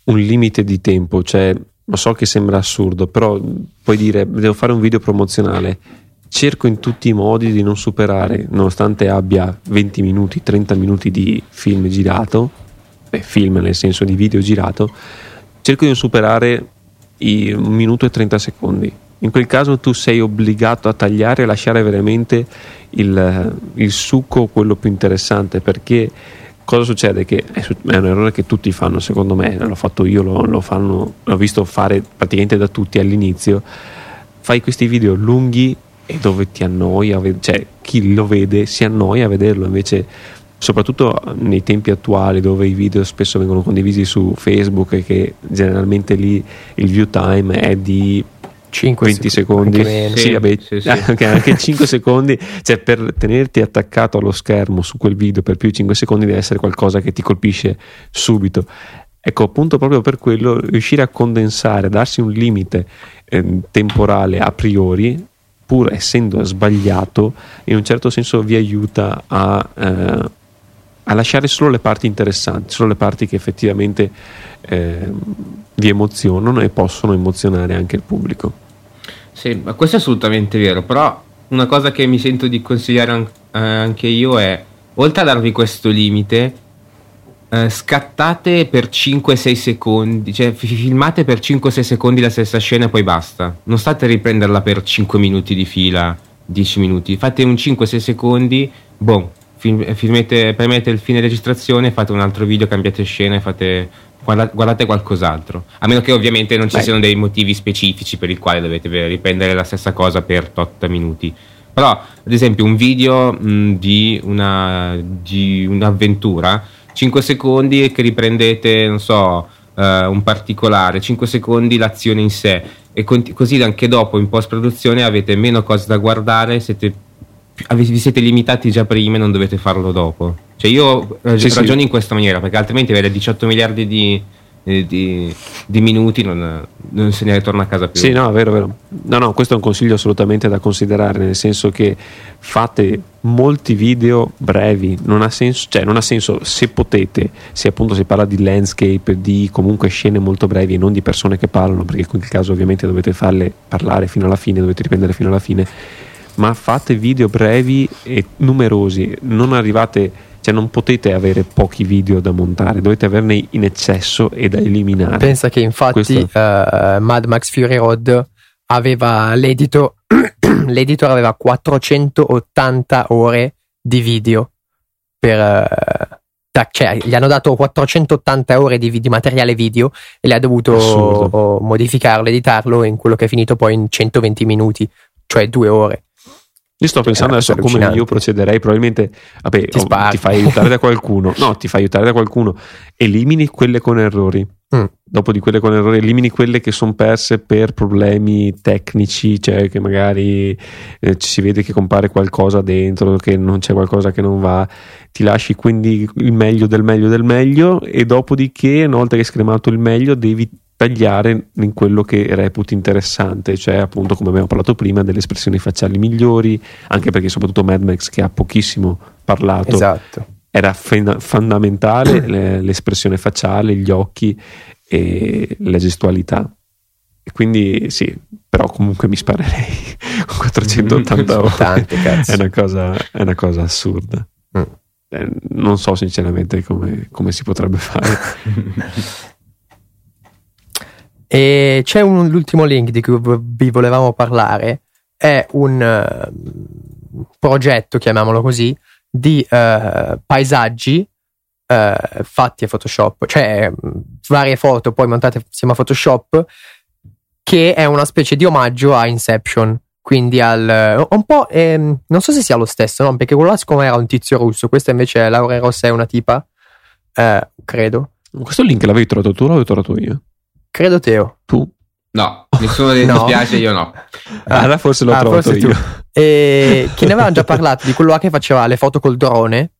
un limite di tempo, cioè lo so che sembra assurdo, però puoi dire devo fare un video promozionale. Cerco in tutti i modi di non superare, nonostante abbia 20 minuti, 30 minuti di film girato, beh, film nel senso di video girato, cerco di non superare i 1 minuto e 30 secondi. In quel caso tu sei obbligato a tagliare e lasciare veramente il, il succo, quello più interessante, perché cosa succede? Che è, un errore che tutti fanno, secondo me, l'ho fatto io, lo, lo fanno, l'ho visto fare praticamente da tutti all'inizio. Fai questi video lunghi e dove ti annoi, a ved- cioè chi lo vede si annoia a vederlo, invece soprattutto nei tempi attuali dove i video spesso vengono condivisi su Facebook e che generalmente lì il view time è di 5 20 secondi. anche meno. Sì, Sì, vabbè, sì, sì. anche, anche 5 secondi, cioè per tenerti attaccato allo schermo su quel video per più di 5 secondi deve essere qualcosa che ti colpisce subito. Ecco, appunto proprio per quello riuscire a condensare, a darsi un limite ehm, temporale a priori, pur essendo sbagliato, in un certo senso vi aiuta a, eh, a lasciare solo le parti interessanti, solo le parti che effettivamente ehm, vi emozionano e possono emozionare anche il pubblico. Sì, ma questo è assolutamente vero, però una cosa che mi sento di consigliare an- eh, anche io è, oltre a darvi questo limite, eh, scattate per 5-6 secondi, cioè fi- filmate per 5-6 secondi la stessa scena e poi basta. Non state a riprenderla per 5 minuti di fila, 10 minuti. Fate un 5-6 secondi, boh, film- filmete, premete il fine registrazione, fate un altro video, cambiate scena e fate... guarda- Guardate qualcos'altro, a meno che ovviamente non ci Beh. siano dei motivi specifici per il quale dovete riprendere la stessa cosa per 8 minuti. Però, ad esempio, un video mh, di, una, di un'avventura, 5 secondi che riprendete, non so, eh, un particolare, 5 secondi l'azione in sé, e conti- così anche dopo in post-produzione avete meno cose da guardare, siete, vi siete limitati già prima e non dovete farlo dopo. Cioè, io eh, Sì, sì. ragiono in questa maniera, perché altrimenti avere 18 miliardi di, eh, di- di minuti non, non se ne ritorna a casa più. Sì, no, vero, vero. No, no, questo è un consiglio assolutamente da considerare, nel senso che fate molti video brevi, non ha senso, cioè non ha senso se potete, se appunto si parla di landscape, di comunque scene molto brevi e non di persone che parlano, perché in quel caso ovviamente dovete farle parlare fino alla fine, dovete riprendere fino alla fine, ma fate video brevi e numerosi, non arrivate, cioè non potete avere pochi video da montare, dovete averne in eccesso e da eliminare. Pensa che infatti eh, Mad Max Fury Road aveva l'editor, l'editor aveva 480 ore di video per da- cioè gli hanno dato 480 ore di, di materiale video e le ha dovuto Assurdo. modificarlo, editarlo in quello che è finito poi in 120 minuti, cioè due ore. Io sto pensando Eh, adesso a come io procederei. Probabilmente vabbè, Ti oh, ti fai aiutare da qualcuno. No, ti fai aiutare da qualcuno. Elimini quelle con errori. Mm. Dopo di quelle con errori, elimini quelle che sono perse per problemi tecnici, cioè che magari eh, ci si vede che compare qualcosa dentro, che non c'è qualcosa che non va. Ti lasci quindi il meglio del meglio del meglio, e dopodiché, una volta che hai scremato il meglio, devi tagliare in quello che reputi interessante, cioè appunto come abbiamo parlato prima delle espressioni facciali migliori, anche perché soprattutto Mad Max che ha pochissimo parlato Esatto. era fena- fondamentale le- l'espressione facciale, gli occhi e la gestualità. E quindi sì, però comunque mi sparerei con 480 ore. Tante, cazzo. È una cosa, è una cosa assurda. Mm. Eh, non so sinceramente come, come si potrebbe fare. E c'è un, l'ultimo link di cui vi volevamo parlare, è un eh, progetto, chiamiamolo così, di eh, paesaggi eh, fatti a Photoshop, cioè varie foto poi montate insieme a Photoshop, che è una specie di omaggio a Inception. Quindi al un po', ehm, non so se sia lo stesso, no? Perché quello là, siccome era un tizio russo, questa invece è Laura Rossa, è una tipa, eh, credo. Questo link l'avevi trovato tu o l'avevo trovato io? Credo Teo. Tu? No, nessuno dei No. dispiace, io no. Ah. Allora forse l'ho Ah, trovato forse tu. io. E che ne avevamo già parlato di quello là che faceva le foto col drone.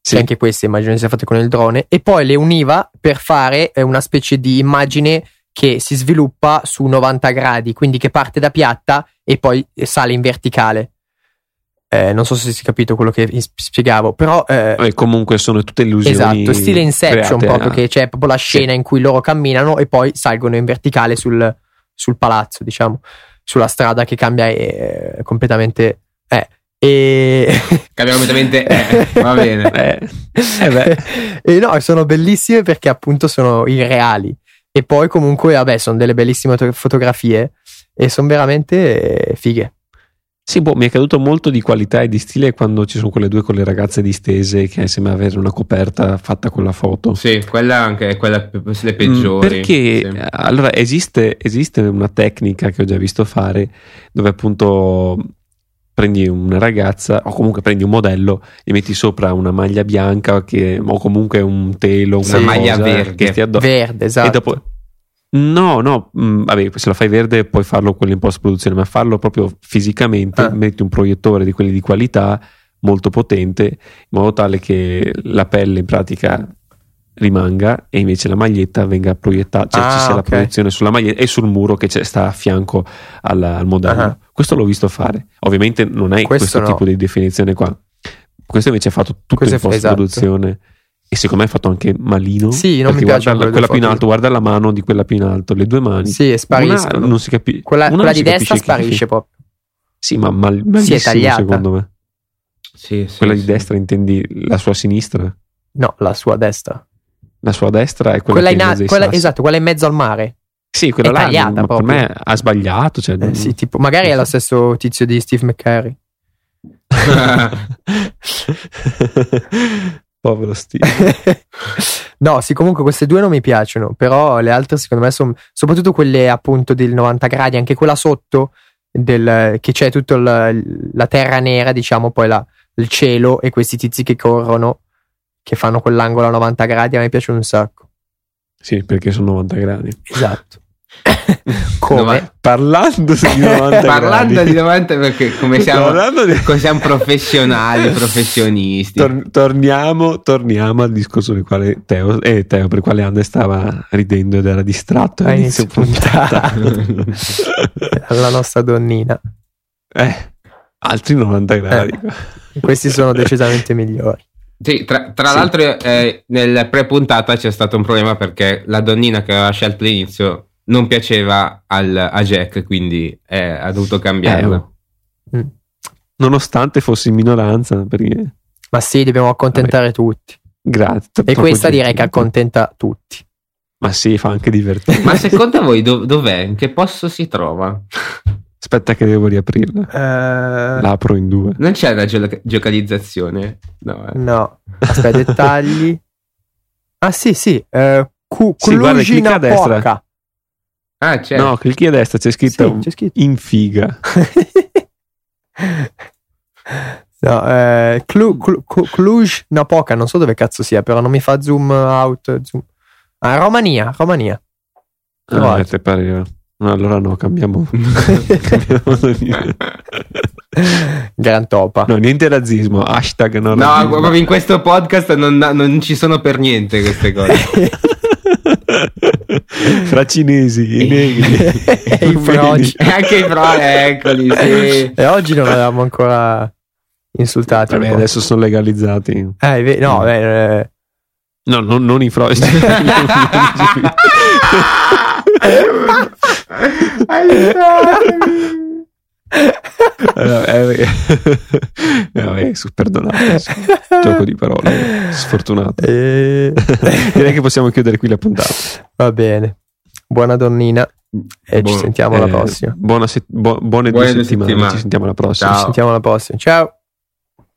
Sì. Che anche queste immagino sia fatte con il drone. E poi le univa per fare eh, una specie di immagine che si sviluppa su 90 gradi, quindi che parte da piatta e poi sale in verticale. Eh, non so se si è capito quello che spiegavo, però eh, Vabbè, comunque sono tutte illusioni. esatto, stile Inception create proprio, a- che c'è proprio la scena in cui loro camminano e poi salgono in verticale sul, sul palazzo, diciamo, sulla strada che cambia eh, completamente. Eh, e... Cambia completamente. eh, va bene. Eh, eh beh. e no, sono bellissime perché appunto sono irreali. E poi comunque, vabbè, sono delle bellissime to- fotografie e sono veramente eh, fighe. Sì, boh, mi è caduto molto di qualità e di stile quando ci sono quelle due con le ragazze distese che sembra avere una coperta fatta con la foto. Sì, quella anche è quella le peggiori. Perché Sì. eh, allora esiste, esiste una tecnica che ho già visto fare dove appunto prendi una ragazza o comunque prendi un modello e metti sopra una maglia bianca che, o comunque un telo, Una una maglia cosa verde. che stia addosso. Verde, esatto. E dopo No, no, mh, vabbè, se la fai verde puoi farlo quello in post produzione, ma farlo proprio fisicamente, Ah. metti un proiettore di quelli di qualità molto potente, in modo tale che la pelle in pratica rimanga e invece la maglietta venga proiettata, cioè Ah, ci sia la ok. proiezione sulla maglietta e sul muro che c'è- sta a fianco al, al modello. Ah. Questo l'ho visto fare. Ovviamente non è Questo questo, no. tipo di definizione qua. Questo invece è fatto tutto Questo in post produzione. E secondo me è fatto anche malino. Sì, non mi piace guarda quella più in alto, guarda la mano di quella più in alto, le due mani. Sì, e spariscono. Una non si capisce. quella una quella non di si destra sparisce proprio. Sì, ma mal, malissimo tagliata. secondo me. Sì, sì, Quella di sì. destra intendi la sua sinistra? No, la sua destra. La sua destra è quella, Quella che in è in a- mezzo ai quella- esatto, quella in mezzo al mare. Sì, quella è là tagliata ma per me ha sbagliato. Cioè, Eh, sì, tipo, magari è lo stesso tizio di Steve McCurry. Povero Steve. no, sì, comunque queste due non mi piacciono, però le altre secondo me sono, soprattutto quelle appunto del 90 gradi, anche quella sotto, del, che c'è tutta la terra nera, diciamo, poi la- il cielo e questi tizi che corrono, che fanno quell'angolo a 90 gradi, a me piacciono un sacco. Sì, perché sono 90 gradi. Esatto. Come? Nova- Parlando di 90 Parlando gradi. di 90 perché come siamo, di- come siamo professionali, professionisti. Tor- torniamo, torniamo al discorso del quale Teo, eh, Teo, per quale Anne stava ridendo ed era distratto A all'inizio inizio puntata. alla nostra donnina. eh, altri 90 gradi. Questi sono decisamente migliori. Sì, tra, tra Sì. l'altro eh, nel pre-puntata c'è stato un problema perché la donnina che aveva scelto all'inizio non piaceva al- a Jack, quindi eh, ha dovuto Eh, cambiarla. oh. Mm. Nonostante fossi in minoranza, perché Ma sì, dobbiamo accontentare tutti. grazie. E questa direi che accontenta tutti. Ma sì, fa anche divertire. Ma secondo voi dov- dov'è? In che posto si trova? Aspetta che devo riaprirla. Eh, L'apro in due. Non c'è la geo- geocalizzazione? No, eh. No, aspetta, dettagli. Ah sì, sì. Eh, Cu- Sì, guarda, clicca a destra. Ah, c'è. No, clicchi a destra, c'è scritto Sì, c'è scritto. in figa. no, eh, Clu- Clu- Clu- Cluj-Napoca, non so dove cazzo sia, però non mi fa zoom out. Zoom. Ah, Romania, Romania. Ah, te pareva. No, allora no, cambiamo. cambiamo Gran topa. no, niente razzismo. Hashtag no No, razzismo. proprio in questo podcast non, non ci sono per niente queste cose. Fra cinesi, i negri, E i froci. E anche i pro, eccoli, sì. E oggi non avevamo ancora insultati. Vabbè, adesso sono legalizzati. Eh, ve- no, beh, eh, No, non, non i froci. Eh, eh, eh, perdonate. Gioco di parole, sfortunato. eh, Direi che possiamo chiudere qui la puntata. va bene. Buona donnina e ci Buon- sentiamo alla Eh, prossima. buona se- bu- buone, Buone due due settimane. settimane. Ci sentiamo alla prossima. Ciao. Ci sentiamo alla prossima. Ciao.